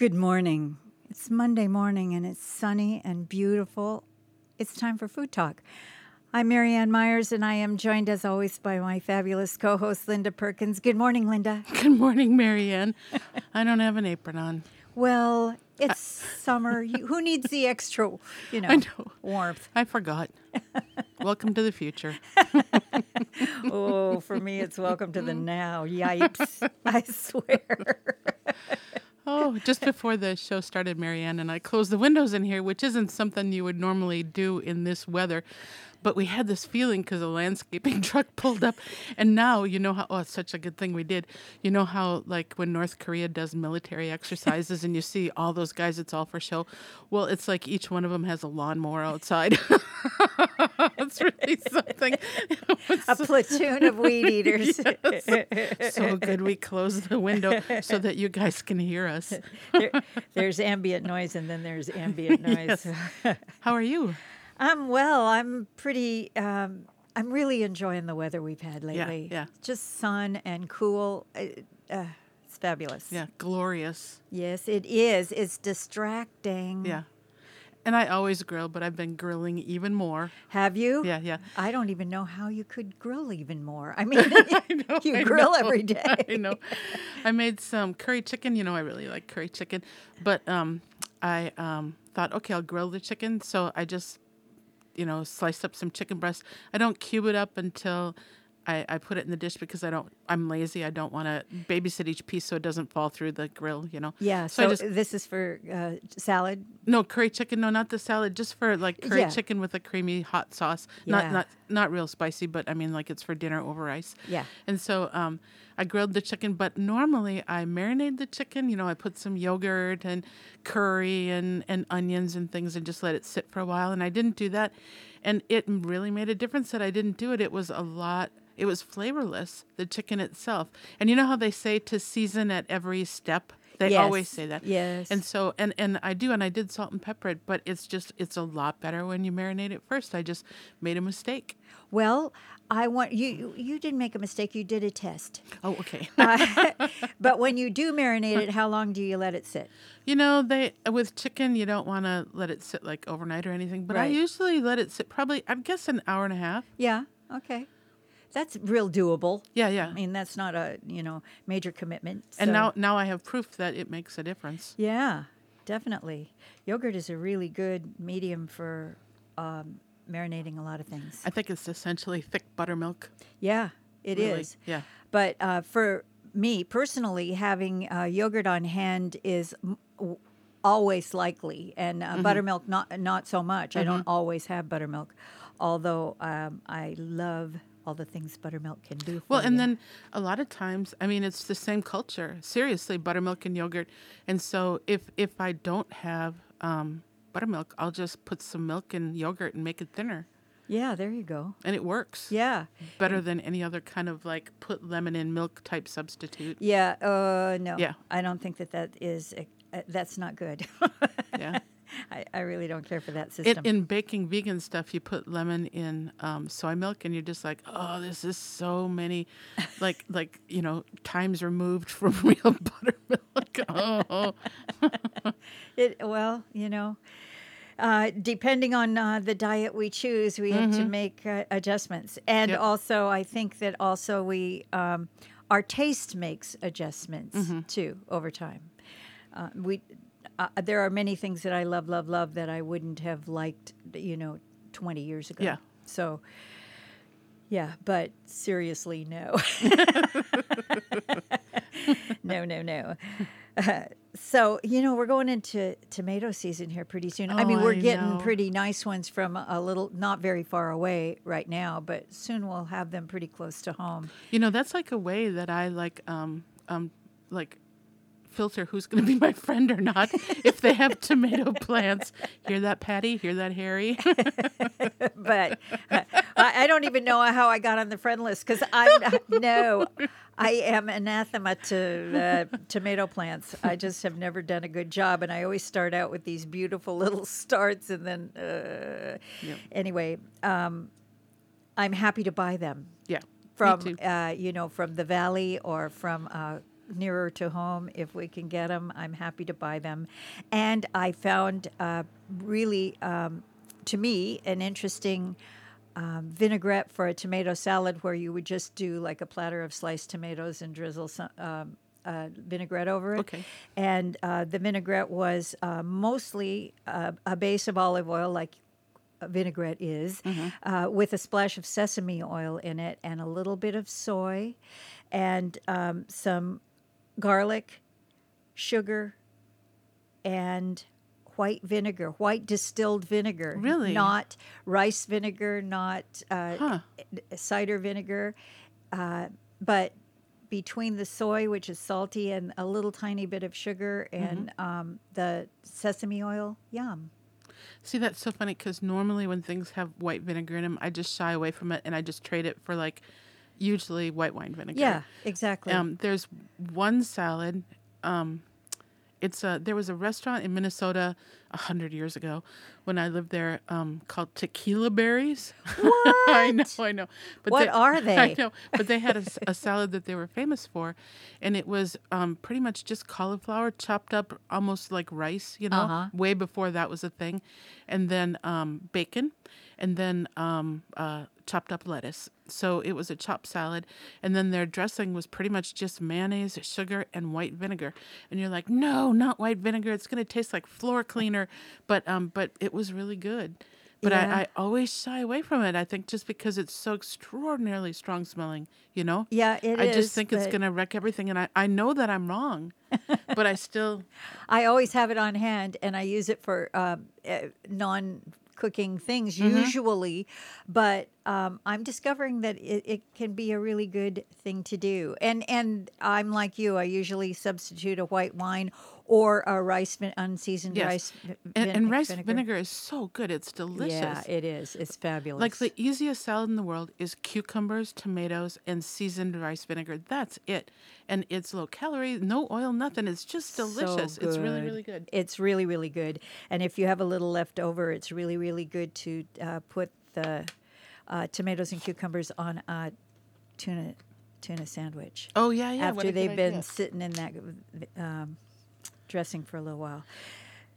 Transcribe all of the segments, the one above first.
Good morning. It's Monday morning and it's sunny and beautiful. It's time for Food Talk. I'm Marianne Myers and I am joined as always by my fabulous co host, Linda Perkins. Good morning, Linda. Good morning, Marianne. I don't have an apron on. Well, it's summer. You, who needs the extra, you know, I know. warmth? I forgot. Welcome to the future. Oh, for me, it's welcome to the now. Yipes. I swear. Oh, just before the show started, Marianne and I closed the windows in here, which isn't something you would normally do in this weather. But we had this feeling because a landscaping truck pulled up. And now, you know how, oh, it's such a good thing we did. You know how, like, when North Korea does military exercises and you see all those guys, it's all for show? Well, it's like each one of them has a lawnmower outside. That's really something. A platoon of weed eaters. so good we closed the window so that you guys can hear us. There- there's ambient noise and then there's ambient noise. How are you? I'm well. I'm pretty. Um, I'm really enjoying the weather we've had lately. yeah. yeah. Just sun and cool. Uh, uh, it's fabulous. Yeah, glorious. Yes, it is. It's distracting. Yeah. And I always grill, but I've been grilling even more. Have you? Yeah, yeah. I don't even know how you could grill even more. I mean, know, you I grill know, every day. I know. I made some curry chicken. You know, I really like curry chicken, but um, I um, thought, okay, I'll grill the chicken. So I just, you know, sliced up some chicken breast. I don't cube it up until I, I put it in the dish because I don't. I'm lazy. I don't want to babysit each piece so it doesn't fall through the grill. You know. Yeah. So, So, just this is for uh, salad. no curry chicken. No, not the salad. Just for like curry Yeah. chicken with a creamy hot sauce. Yeah. Not not not real spicy, but I mean like it's for dinner over rice. Yeah. And so um, I grilled the chicken, but normally I marinate the chicken. You know, I put some yogurt and curry and, and onions and things and just let it sit for a while. And I didn't do that. And it really made a difference that I didn't do it. It was a lot, it was flavorless, the chicken itself. And you know how they say to season at every step? They always say that. yes. And so, and, and I do, and I did salt and pepper it, but it's just, it's a lot better when you marinate it first. I just made a mistake. Well, I want you. you- didn't make a mistake. You did a test. Oh, okay. Uh, but when you do marinate it, how long do you let it sit? You know, they with chicken, you don't want to let it sit like overnight or anything. But I usually let it sit probably, I guess, an hour and a half. Yeah. Okay. That's real doable. Yeah, yeah. I mean, that's not a you know major commitment. and now, now I have proof that it makes a difference. yeah, definitely, yogurt is a really good medium for um, marinating a lot of things. I think it's essentially thick buttermilk. Yeah, it is. Really, yeah. But uh, for me personally, having uh, yogurt on hand is m- w- always likely, and Mm-hmm. uh, buttermilk not not so much. I don't always have buttermilk, although um, I love all the things buttermilk can do. Well, and you. then a lot of times, I mean, it's the same culture. Seriously, buttermilk and yogurt. And so if if I don't have um, buttermilk, I'll just put some milk and yogurt and make it thinner, yeah, there you go. and it works. Yeah, Better than any other kind of like put lemon in milk type substitute. yeah. Uh, no, Yeah. I don't think that that is. Uh, that's not good. Yeah. I, I really don't care for that It, system. in baking vegan stuff, you put lemon in um, soy milk, and you're just like, oh, this is so many, like like you know, times removed from real buttermilk. Oh, It, well, you know, uh, depending on uh, the diet we choose, we have to make uh, adjustments. And Yep. also, I think that also we, um, our taste makes adjustments too over time. Uh, we, uh, there are many things that I love, love, love that I wouldn't have liked, you know, 20 years ago. Yeah. So, yeah, but seriously, no. no, no, no. Uh, so, you know, we're going into tomato season here pretty soon. I mean, Oh, we're I getting know. pretty nice ones from a little, not very far away right now, but soon we'll have them pretty close to home. you know, that's like a way that I like, um, um, like filter who's going to be my friend or not if they have tomato plants. Hear that, Patty? Hear that, Harry? but uh, I, I don't even know how I got on the friend list because I'm no, I am anathema to uh, tomato plants. I just have never done a good job, and I always start out with these beautiful little starts, and then uh, Yep. anyway, um, I'm happy to buy them yeah. from uh, you know from the valley or from uh, nearer to home if we can get them. I'm happy to buy them, and I found uh, really, um, to me, an interesting. Um, vinaigrette for a tomato salad, where you would just do like a platter of sliced tomatoes and drizzle some um, uh, vinaigrette over it. Okay. And uh, the vinaigrette was uh, mostly uh, a base of olive oil, like vinaigrette is, uh, with a splash of sesame oil in it and a little bit of soy and um, some garlic, sugar, and white vinegar, white distilled vinegar. Really? Not rice vinegar, not uh, Huh. cider vinegar, uh, but between the soy, which is salty, and a little tiny bit of sugar and um, the sesame oil, yum. See, that's so funny because normally when things have white vinegar in them, I just shy away from it and I just trade it for like usually white wine vinegar. Yeah, exactly. Um, there's one salad. Um, it's a there was a restaurant in Minnesota a hundred years ago when I lived there um, called Tequila Berries. What? I know, I know. But What are they? I know, but they had a salad that they were famous for, and it was um, pretty much just cauliflower chopped up almost like rice. You know, Uh-huh. way before that was a thing, and then um, bacon, and then um, uh, chopped up lettuce. So it was a chopped salad, and then their dressing was pretty much just mayonnaise, sugar, and white vinegar. And you're like, no, not white vinegar. It's gonna taste like floor cleaner. But um, but it was really good. But Yeah. I, I always shy away from it. I think just because it's so extraordinarily strong smelling, you know. yeah, it is. I just think it's gonna wreck everything, and I, I know that I'm wrong, but I still I always have it on hand, and I use it for um, uh, non-cooking things Mm-hmm. usually. But um, I'm discovering that it, it can be a really good thing to do. And and I'm like you. I usually substitute a white wine or a rice vin- unseasoned Yes. rice vi- and, and rice vinegar. is so good. It's delicious. Yeah, it is. It's fabulous. Like the easiest salad in the world is cucumbers, tomatoes, and seasoned rice vinegar. That's it. And it's low calorie, no oil, nothing. It's just So delicious. It's really, really good. It's really, really good. And if you have a little left over, it's really, really good to uh, put the uh, tomatoes and cucumbers on a tuna tuna sandwich Oh yeah, yeah. after they've been idea. sitting in that um, dressing for a little while.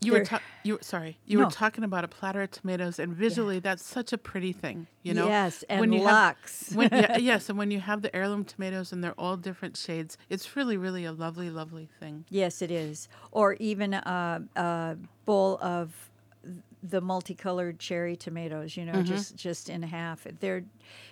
You were ta- you sorry. You No. were talking about a platter of tomatoes, and visually, that's such a pretty thing. You know. yes, and when you have- when, yeah, yes, and when you have the heirloom tomatoes and they're all different shades, it's really, really a lovely, lovely thing. yes, it is. Or even a, a bowl of the multicolored cherry tomatoes. You know, Mm-hmm. just just in half. They're,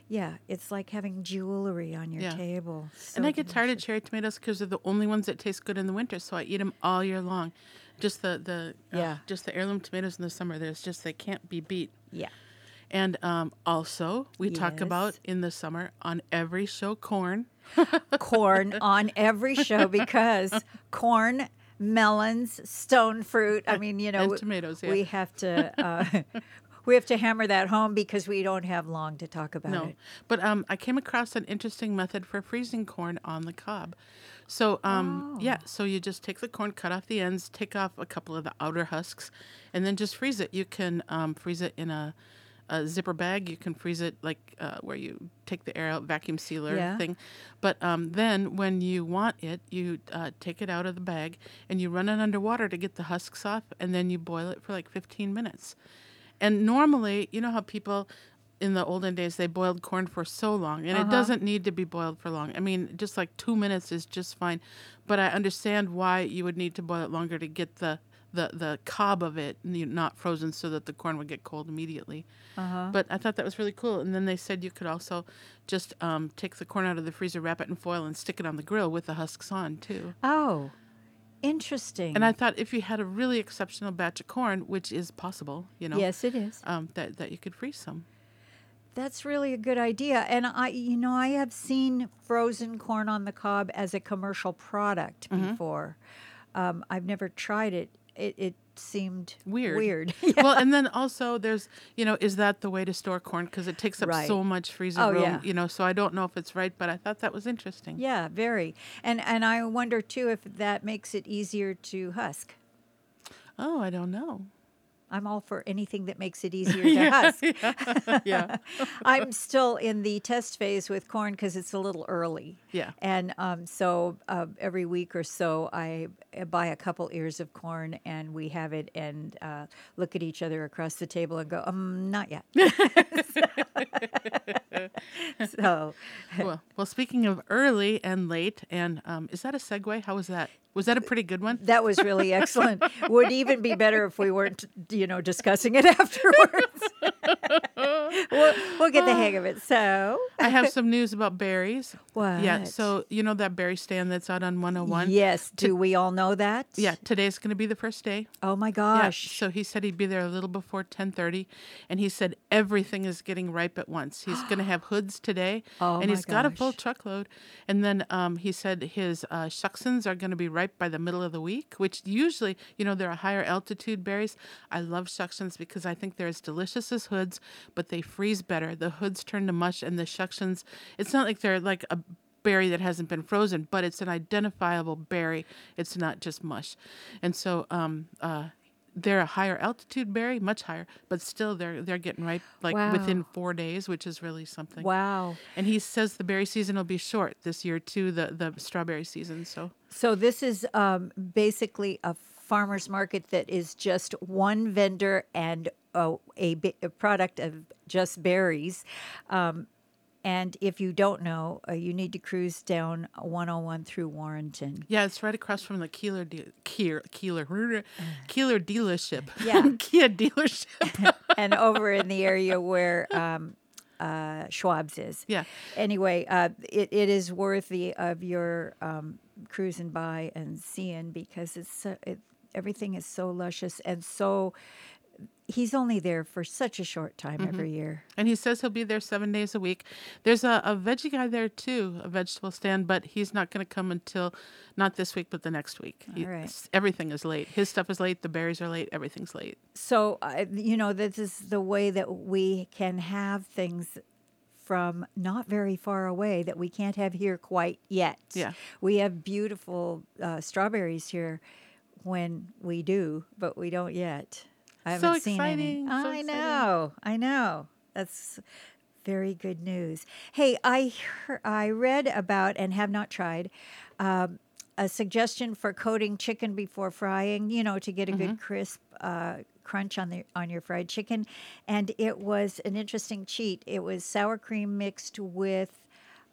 yeah, it's like having jewelry on your Yeah. table. and I get tired of cherry tomatoes because they're the only ones that taste good in the winter, so I eat them all year long. Just the the uh, Yeah. just the heirloom tomatoes in the summer. There's just they can't be beat. Yeah. And um, also, we talk about in the summer on every show corn. corn on every show because corn, melons, stone fruit. I mean, you know, And we- tomatoes, yeah. we have to uh, we have to hammer that home because we don't have long to talk about No, it. but um, I came across an interesting method for freezing corn on the cob. So um, yeah, Oh. so you just take the corn, cut off the ends, take off a couple of the outer husks, and then just freeze it. You can um, freeze it in a, a zipper bag. You can freeze it like uh, where you take the air out, vacuum sealer Yeah. thing. But um, then when you want it, you uh, take it out of the bag and you run it underwater to get the husks off, and then you boil it for like 15 minutes. And normally, you know how people in the olden days they boiled corn for so long, and it doesn't need to be boiled for long. I mean, just like two minutes is just fine. But I understand why you would need to boil it longer to get the the, the cob of it not frozen so that the corn would get cold immediately. But I thought that was really cool. And then they said you could also just um, take the corn out of the freezer, wrap it in foil, and stick it on the grill with the husks on too. Oh, interesting. And I thought if you had a really exceptional batch of corn, which is possible, you know, yes, it is. um, that that you could freeze some. That's really a good idea. And I, you know, I have seen frozen corn on the cob as a commercial product Mm-hmm. before. Um, I've never tried it. It, it seemed Weird. Weird. Well, and then also there's, you know, is that the way to store corn? Because it takes up Right. so much freezer Oh, room, yeah. you know. So I don't know if it's right, but I thought that was interesting. Yeah, very. And and I wonder too if that makes it easier to husk. Oh, I don't know. I'm all for anything that makes it easier to husk. yeah. I'm still in the test phase with corn because it's a little early. Yeah. And um, so uh, every week or so, I buy a couple ears of corn and we have it and uh, look at each other across the table and go, um, not yet. so, well, well, speaking of early and late, and um, is that a segue? How was that? Was that a pretty good one? that was really excellent. Would even be better if we weren't, you know, discussing it afterwards. we'll, we'll get the hang of it. So, I have some news about berries. What? Yeah. So you know that berry stand that's out on 101. yes, do we all know that? Yeah. Today's going to be the first day. Oh my Yeah, gosh. so he said he'd be there a little before 10:30 and he said everything is getting ripe at once. He's going to have hoods today Oh and he's got a full truckload. And then um, he said his uh, Shuksans are going to be ripe by the middle of the week, which usually, you know, they're a higher altitude berries. I love Shuksans because I think they're as delicious as hoods, but they freeze better. The hoods turn to mush and the Shuksans, it's not like they're like a berry that hasn't been frozen, but it's an identifiable berry. It's not just mush. And so um, uh, they're a higher altitude berry, much higher, but still they're they're getting ripe like within four days, which is really something. Wow. And he says the berry season will be short this year too, the the strawberry season. So So this is um, basically a farmer's market that is just one vendor and a, a, a product of just berries. Um, and if you don't know, uh, you need to cruise down 101 through Warrenton. yeah, it's right across from the Keeler de- Keeler Keeler Keeler dealership. Yeah. Kia dealership. and over in the area where um, uh, Schwab's is. Yeah. Anyway, uh, it, it is worthy of your um, cruising by and seeing because it's so, it, everything is so luscious and so. He's only there for such a short time every year. And he says he'll be there seven days a week. There's a, a veggie guy there too, a vegetable stand, but he's not going to come until not this week, but the next week. He- right. Everything is late. His stuff is late. The berries are late. Everything's late. So, uh, you know, this is the way that we can have things from not very far away that we can't have here quite yet. Yeah. We have beautiful uh, strawberries here when we do, but we don't yet. I So haven't seen exciting, any. so I exciting. know. I know. That's very good news. Hey, I I read about and have not tried um, a suggestion for coating chicken before frying. You know, to get a Mm-hmm. good crisp uh, crunch on the on your fried chicken, and it was an interesting cheat. It was sour cream mixed with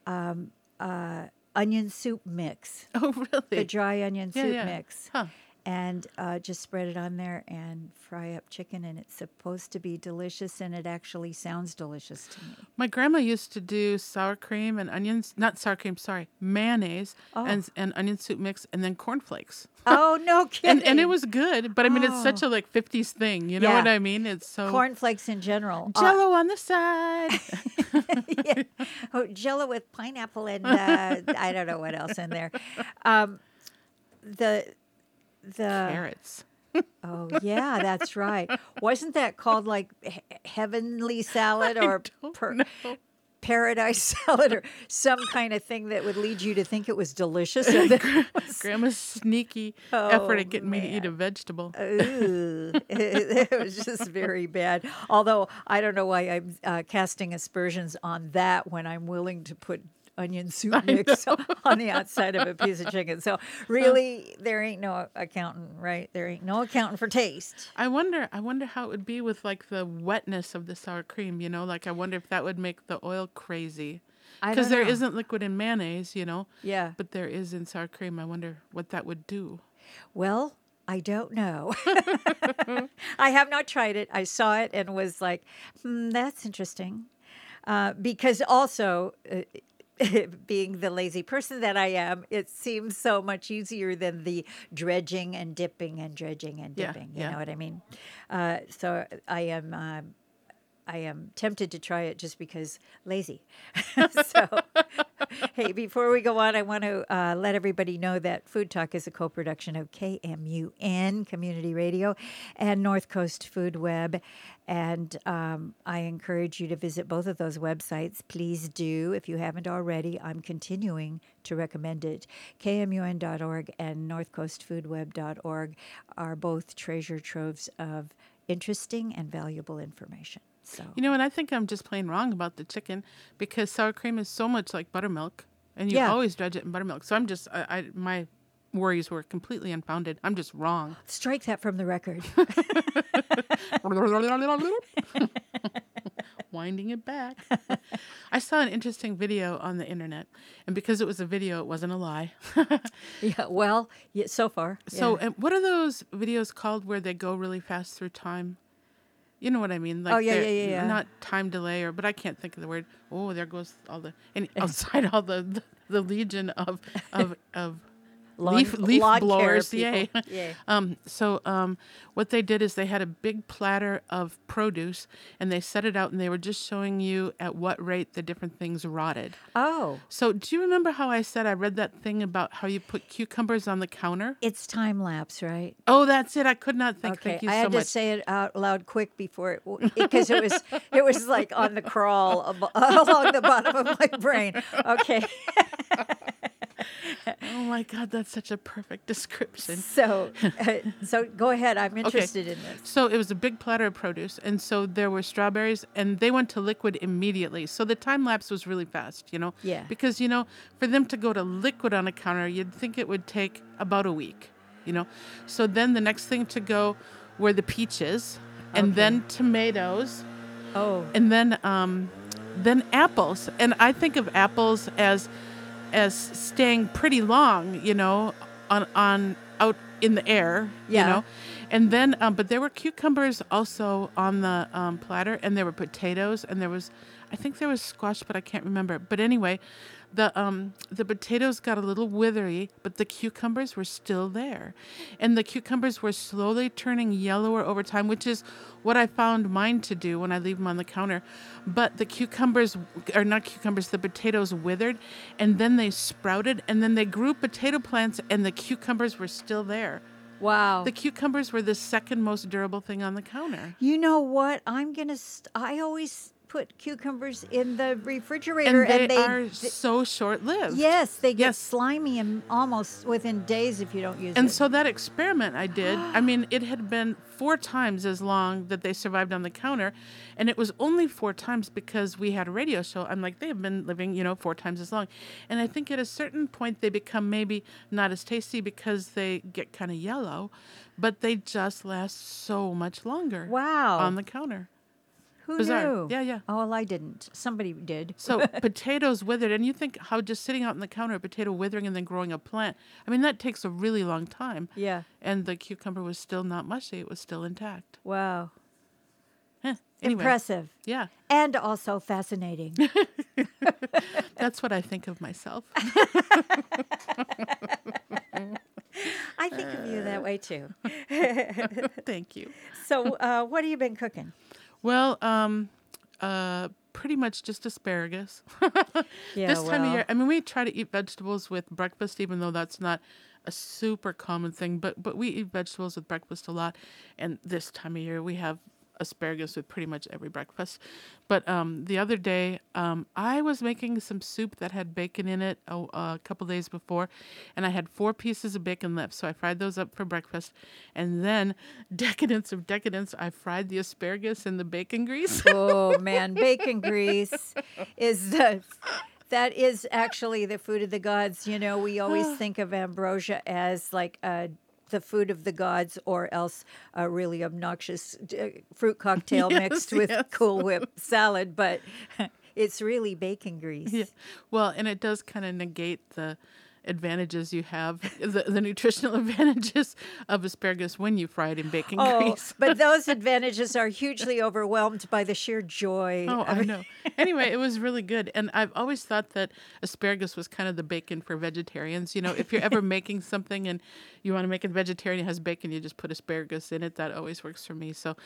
um, uh, onion soup mix, Oh, really? the dry onion Yeah, soup yeah. mix Huh. And uh, just spread it on there and fry up chicken and it's supposed to be delicious and it actually sounds delicious to me My grandma used to do sour cream and onions, not sour cream, sorry, mayonnaise and, and onion soup mix and then cornflakes. oh no kidding And, and it was good, but I mean, it's such a like 50s thing. You know Yeah. what I mean? It's so. cornflakes in general Uh, Jello on the side. yeah. oh, jello with pineapple and uh, i don't know what else in there um, the the Carrots. oh yeah that's right wasn't that called like he- heavenly salad or per- paradise salad or some kind of thing that would lead you to think it was delicious and then it was Grandma's sneaky effort Oh, at getting me to eat a vegetable. Ooh, it, was just very bad. Although I don't know why I'm uh, casting aspersions on that when I'm willing to put onion soup mix on the outside of a piece of chicken. So really, there ain't no accountant, right? There ain't no accountant for taste. I wonder. I wonder how it would be with like the wetness of the sour cream. You know, like I wonder if that would make the oil crazy. Because there not liquid in mayonnaise, you know. Yeah. But there is in sour cream. I wonder what that would do. Well, I don't know. I have not tried it. I saw it and was like, hmm, that's interesting. Uh, because also, uh, being the lazy person that I am, it seems so much easier than the dredging and dipping and dredging and Yeah, dipping. You yeah. know what I mean? Uh, so I am. Uh, I am tempted to try it just because lazy. so, hey, before we go on, I want to uh, let everybody know that Food Talk is a co production of KMUN Community Radio and North Coast Food Web. And um, I encourage you to visit both of those websites. Please do. If you haven't already, I'm continuing to recommend it. KMUN.org and NorthCoastFoodWeb.org are both treasure troves of interesting and valuable information. So You know, and I think I'm just plain wrong about the chicken because sour cream is so much like buttermilk, and you Yeah. always dredge it in buttermilk. So I'm just, I, I my worries were completely unfounded. I'm just wrong. strike that from the record. Winding it back. I saw an interesting video on the internet, and because it was a video, it wasn't a lie. yeah, well, yeah, so far. So, yeah. what are those videos called where they go really fast through time? You know what I mean? Oh, like Oh, yeah, yeah, yeah, yeah. Not time delay, or but I can't think of the word. Oh, there goes all the and outside all the the, the legion of of of Lawn- leaf leaf lawn blowers. Yay! Yay. Um, so um, what they did is they had a big platter of produce and they set it out and they were just showing you at what rate the different things rotted. oh, So do you remember how I said I read that thing about how you put cucumbers on the counter? it's time lapse, right? Oh, that's it. I could not think. Okay, Thank you I so had to say it out loud quick before it because it was it was like on the crawl ab- along the bottom of my brain. Okay, oh my God, that's such a perfect description. so uh, so go ahead. I'm interested in this. So it was a big platter of produce, and so there were strawberries, and they went to liquid immediately. So the time lapse was really fast, you know. Yeah. Because you know, for them to go to liquid on a counter, you'd think it would take about a week, you know. So then the next thing to go were the peaches, and Okay. then tomatoes, Oh, and then um, then apples. And I think of apples as as staying pretty long, you know, on on out in the air, Yeah. you know. And then, um, but there were cucumbers also on the um, platter, and there were potatoes, and there was, I think there was squash, but I can't remember. But anyway, the um, the potatoes got a little withery, but the cucumbers were still there, and the cucumbers were slowly turning yellower over time, which is what I found mine to do when I leave them on the counter. But the cucumbers, or not cucumbers, the potatoes withered, and then they sprouted, and then they grew potato plants, and the cucumbers were still there. wow. The cucumbers were the second most durable thing on the counter. you know what? I'm gonna. St- I always put cucumbers in the refrigerator, And they, and are th- so short lived. yes, they get Yes. slimy and almost within days if you don't use them. And it. so that experiment I did, I mean, it had been four times as long that they survived on the counter. And it was only four times because we had a radio show. I'm like, they have been living, you know, four times as long. And I think at a certain point they become maybe not as tasty because they get kind of yellow, but they just last so much longer wow. on the counter. Who bizarre. knew? Yeah, yeah. Oh, well, I didn't. Somebody did. So potatoes withered, and you think how just sitting out on the counter, a potato withering and then growing a plant. I mean, that takes a really long time. Yeah. And the cucumber was still not mushy; it was still intact. Wow. Huh. Anyway, Impressive. yeah, And also fascinating. that's what I think of myself. I think of you that way too. Thank you. So, uh, what have you been cooking? Well, um, uh, pretty much just asparagus. Yeah, this time of year, I mean, we try to eat vegetables with breakfast, even though that's not a super common thing. But but we eat vegetables with breakfast a lot, and this time of year we have asparagus with pretty much every breakfast. But um, the other day, um, I was making some soup that had bacon in it a, a couple days before, and I had four pieces of bacon left, so I fried those up for breakfast, and then decadence of decadence, I fried the asparagus in the bacon grease. Oh man, bacon grease is the that is actually the food of the gods. You know, we always think of ambrosia as like uh, the food of the gods, or else a really obnoxious uh, fruit cocktail Yes, mixed with yes. Cool Whip salad. But it's really bacon grease. Yeah. Well, and it does kind of negate the advantages you have, the, the nutritional advantages of asparagus when you fry it in bacon Oh, grease. but those advantages are hugely overwhelmed by the sheer joy. Oh, I know. Anyway, it was really good. And I've always thought that asparagus was kind of the bacon for vegetarians. You know, if you're ever making something and you want to make it vegetarian, it has bacon, you just put asparagus in it. That always works for me. So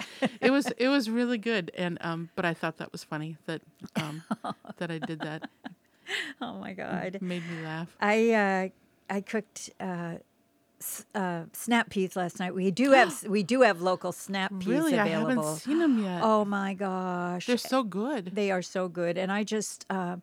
it was it was really good. And um but I thought that was funny that um that I did that. Oh my God. It made me laugh. I uh, I cooked uh, uh, snap peas last night. We do have we do have local snap peas Really? I available. haven't seen them yet. oh my gosh, They're so good. they are so good. And I just um,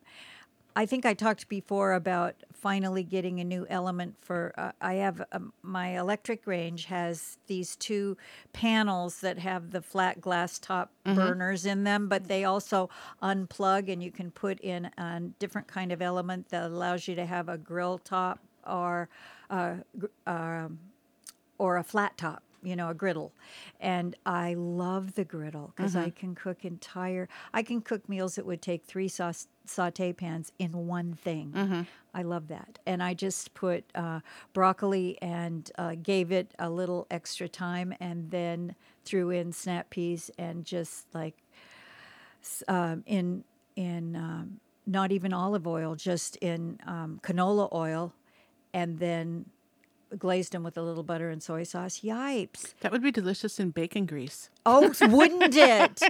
I think I talked before about finally getting a new element for. Uh, I have um, my electric range has these two panels that have the flat glass top burners in them, but they also unplug and you can put in a different kind of element that allows you to have a grill top or uh, gr- um, or a flat top, you know, a griddle. And I love the griddle because I can cook entire, I can cook meals that would take three saute pans in one thing. I love that. And I just put uh, broccoli and uh, gave it a little extra time and then threw in snap peas and just like um, in, in um, not even olive oil, just in um, canola oil and then glazed them with a little butter and soy sauce. Yipes. That would be delicious in bacon grease. Oh, wouldn't it?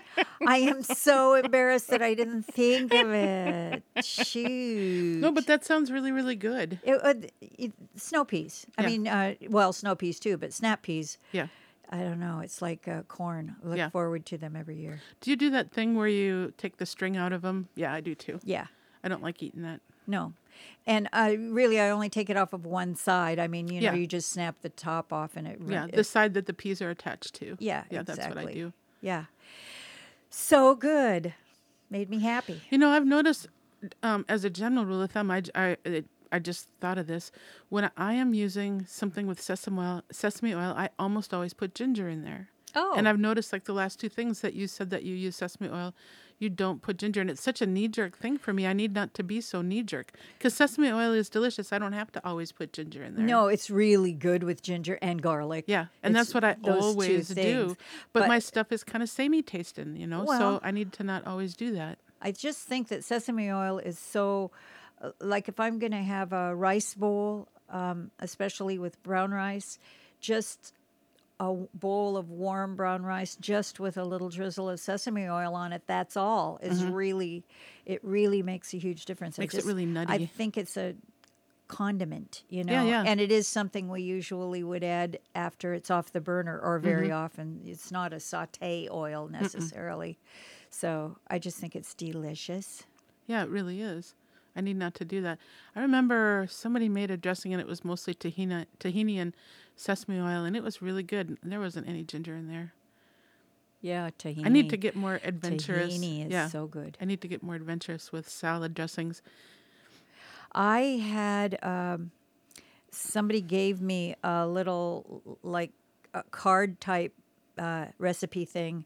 I am so embarrassed that I didn't think of it. Shoot. No, but that sounds really, really good. It, uh, it, snow peas. I Yeah. mean, uh, well, snow peas too, but snap peas. Yeah. I don't know. It's like uh, corn. I look Yeah. forward to them every year. Do you do that thing where you take the string out of them? Yeah, I do too. Yeah. I don't like eating that. No. And I really, I only take it off of one side. I mean, you know, Yeah. you just snap the top off and it. Yeah, it- the side that the peas are attached to. yeah. Yeah, that's what I do. Yeah. So good. Made me happy. You know, I've noticed um, as a general rule of thumb, I, j- I, it- I just thought of this. When I am using something with sesame oil, sesame oil, I almost always put ginger in there. Oh. And I've noticed like the last two things that you said that you use sesame oil, you don't put ginger. And it's such a knee jerk thing for me. I need not to be so knee jerk because sesame oil is delicious. I don't have to always put ginger in there. No, it's really good with ginger and garlic. Yeah, and It's that's what I always do. But, But- my stuff is kind of samey tasting, you know. Well- so I need to not always do that. I just think that sesame oil is so, uh, like if I'm going to have a rice bowl, um, especially with brown rice, just a bowl of warm brown rice, just with a little drizzle of sesame oil on it. That's all. Is really, it really makes a huge difference. I Mm-hmm. Makes it just- really I think it's a condiment, you know, Yeah, yeah. and it is something we usually would add after it's off the burner, or very Mm-hmm. often it's not a saute oil necessarily. So I just think it's delicious. Yeah, it really is. I need not to do that. I remember somebody made a dressing and it was mostly tahini, tahini and sesame oil, and it was really good. There wasn't any ginger in there. Yeah, tahini. I need to get more adventurous. Tahini is yeah, so good. I need to get more adventurous with salad dressings. I had um, somebody gave me a little like a card type uh, recipe thing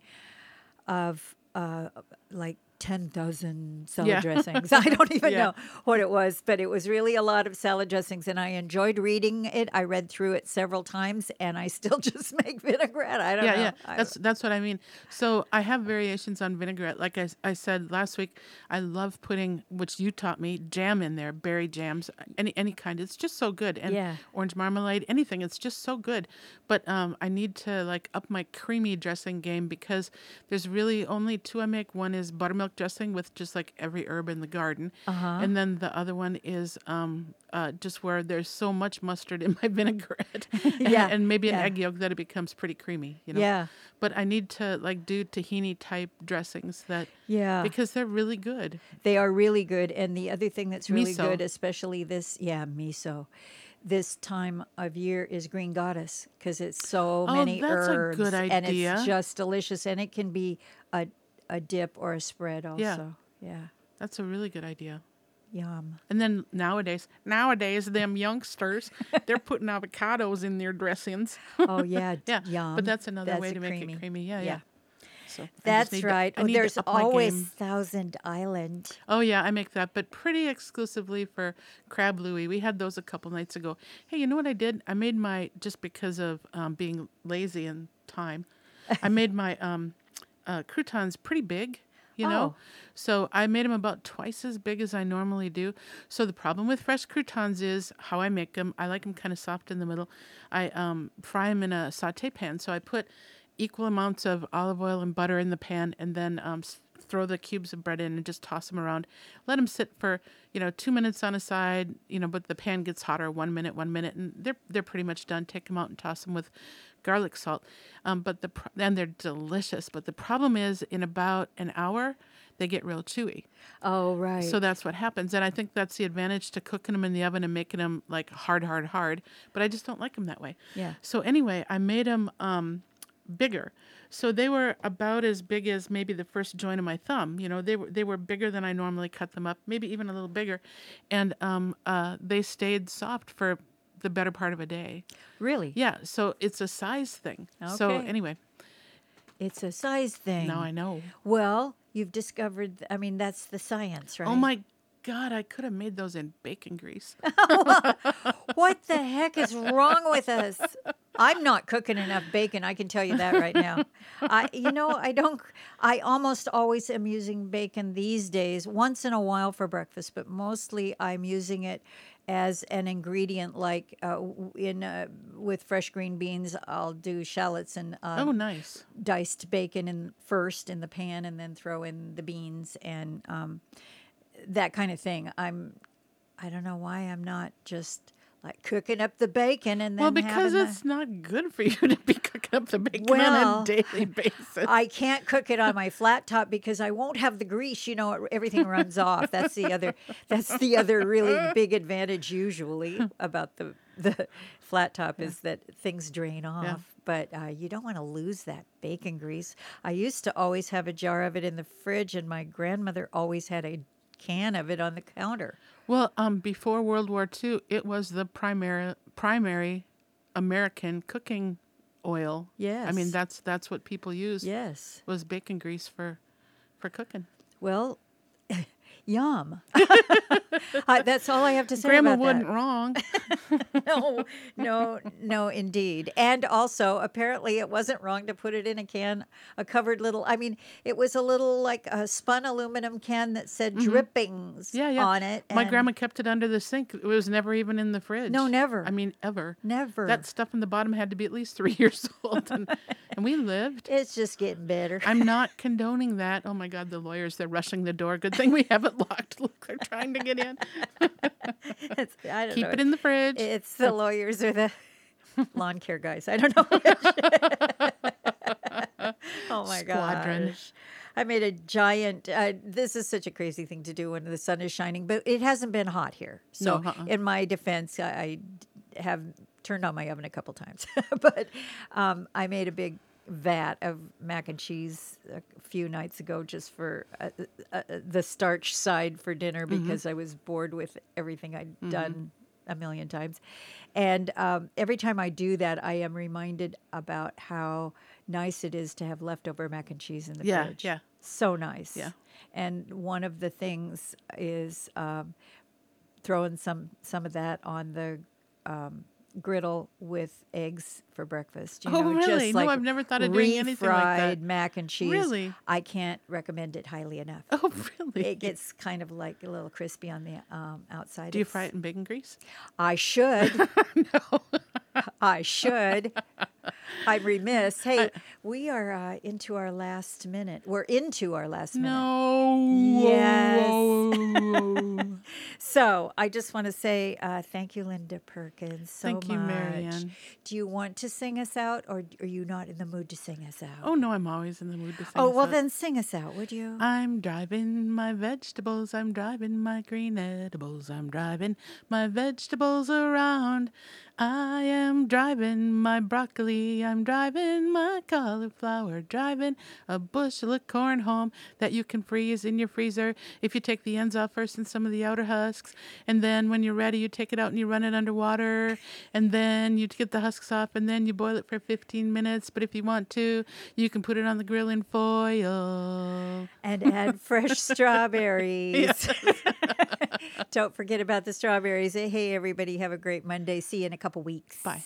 of uh, like 10,000 salad Yeah. dressings. I don't even Yeah. know what it was, but it was really a lot of salad dressings and I enjoyed reading it. I read through it several times and I still just make vinaigrette. I don't yeah, know. yeah. I- That's that's what I mean. So I have variations on vinaigrette. Like I, I said last week, I love putting, which you taught me, jam in there, berry jams, any any kind. It's just so good. And Yeah. orange marmalade, anything. It's just so good. But um, I need to like up my creamy dressing game because there's really only two I make. One is buttermilk dressing with just like every herb in the garden, Uh-huh. and then the other one is um, uh, just where there's so much mustard in my vinaigrette, and, Yeah, and maybe an egg yolk that it becomes pretty creamy. You know Yeah. but I need to like do tahini type dressings that Yeah. because they're really good. They are really good. And the other thing that's really Miso. good, especially this, yeah, miso, this time of year is green goddess because it's so Oh, many herbs. And it's just delicious. And it can be a, a dip or a spread also. Yeah. That's a really good idea. Yum. And then nowadays, nowadays them youngsters, they're putting avocados in their dressings. Oh, yeah. yeah, Yum. but that's another That's way to make it creamy. Yeah, yeah. Yeah. So That's need to- right. Oh, there's always. Thousand Island. Oh yeah, I make that, but pretty exclusively for crab louis. We had those a couple nights ago. Hey, you know what I did? I made my just because of um, being lazy and time. I made my um, uh, croutons pretty big. You know, Oh. so I made them about twice as big as I normally do. So the problem with fresh croutons is how I make them. I like them kind of soft in the middle. I um, fry them in a saute pan. So I put equal amounts of olive oil and butter in the pan, and then um, throw the cubes of bread in and just toss them around. Let them sit for you know two minutes on a side. You know, but the pan gets hotter. One minute, one minute, and they're they're pretty much done. Take them out and toss them with garlic salt. Um, but the and they're delicious. But the problem is, in about an hour, they get real chewy. Oh, right. So that's what happens, and I think that's the advantage to cooking them in the oven and making them like hard, hard, hard. But I just don't like them that way. Yeah. So anyway, I made them um, bigger. So they were about as big as maybe the first joint of my thumb. You know, they were they were bigger than I normally cut them up, maybe even a little bigger, and um, uh, they stayed soft for the better part of a day. really? Yeah. So it's a size thing. Okay. So anyway, It's a size thing. now I know. Well, you've discovered, I mean, that's the science, right? Oh my God, I could have made those in bacon grease. What the heck is wrong with us? I'm not cooking enough bacon. I can tell you that right now. I, you know, I don't. I almost always am using bacon these days, once in a while for breakfast, but mostly I'm using it as an ingredient, like uh, in uh, with fresh green beans. I'll do shallots and uh, oh, nice. diced bacon in first in the pan, and then throw in the beans and um, that kind of thing. I'm. I don't know why I'm not just like cooking up the bacon and then Well, because having the- it's not good for you to be cooking up the bacon on a daily basis. I can't cook it on my flat top because I won't have the grease. You know, everything runs off. That's the other. That's the other really big advantage usually about the the flat top is that things drain off. But uh, you don't want to lose that bacon grease. I used to always have a jar of it in the fridge, and my grandmother always had a can of it on the counter. Well, um, before World War II, it was the primary primary American cooking oil. I mean, that's that's what people used Yes. was bacon grease for for cooking. Well, yum. Uh, that's all I have to say Grandma wasn't wrong. no, no, no, indeed. And also, apparently, it wasn't wrong to put it in a can, a covered little. I mean, it was a little like a spun aluminum can that said drippings Mm-hmm. yeah, yeah. on it. My grandma kept it under the sink. It was never even in the fridge. No, never. I mean, ever. never. That stuff in the bottom had to be at least three years old, and, and we lived. it's just getting better. I'm not condoning that. Oh my God, the lawyers, they're rushing the door. Good thing we have locked. Look, they're trying to get in. It's, I don't Keep know. it in the fridge. It's the lawyers or the lawn care guys. I don't know. which. oh my Squadron. gosh. I made a giant. Uh, this is such a crazy thing to do when the sun is shining, but it hasn't been hot here. So, No, uh-uh. in my defense, I have turned on my oven a couple times, but um, I made a big vat of mac and cheese a few nights ago just for uh, uh, uh, the starch side for dinner Mm-hmm. because I was bored with everything i had done a million times. And um, every time I do that, I am reminded about how nice it is to have leftover mac and cheese in the Yeah, fridge. yeah. So nice. Yeah. And one of the things is um, throwing some some of that on the um, griddle with eggs for breakfast. You Oh, know, really? Just No, I've never thought of doing anything like that. mac and cheese. Really? I can't recommend it highly enough. oh, really? It gets kind of like a little crispy on the um, outside. Do you It's- fry it in bacon grease? I should. no. I should. I'm remiss. Hey, we are uh, into our last minute. We're into our last minute. No. Yes. So I just want to say uh, thank you, Linda Perkins, so Thank you, much. Marianne. Do you want to sing us out, or are you not in the mood to sing us out? oh, no, I'm always in the mood to sing. Oh, well out. then sing us out, would you? I'm driving my vegetables, I'm driving my green edibles, I'm driving my vegetables around. I am driving my broccoli, I'm driving my cauliflower, driving a bushel of corn home that you can freeze in your freezer if you take the ends off first and some of the outer husks. And then when you're ready, you take it out and you run it under water. And then you get the husks off and then you boil it for 15 minutes. But if you want to, you can put it on the grill in foil. and add fresh strawberries. Don't forget about the strawberries. Hey, everybody, have a great Monday. See you in a couple weeks. Bye.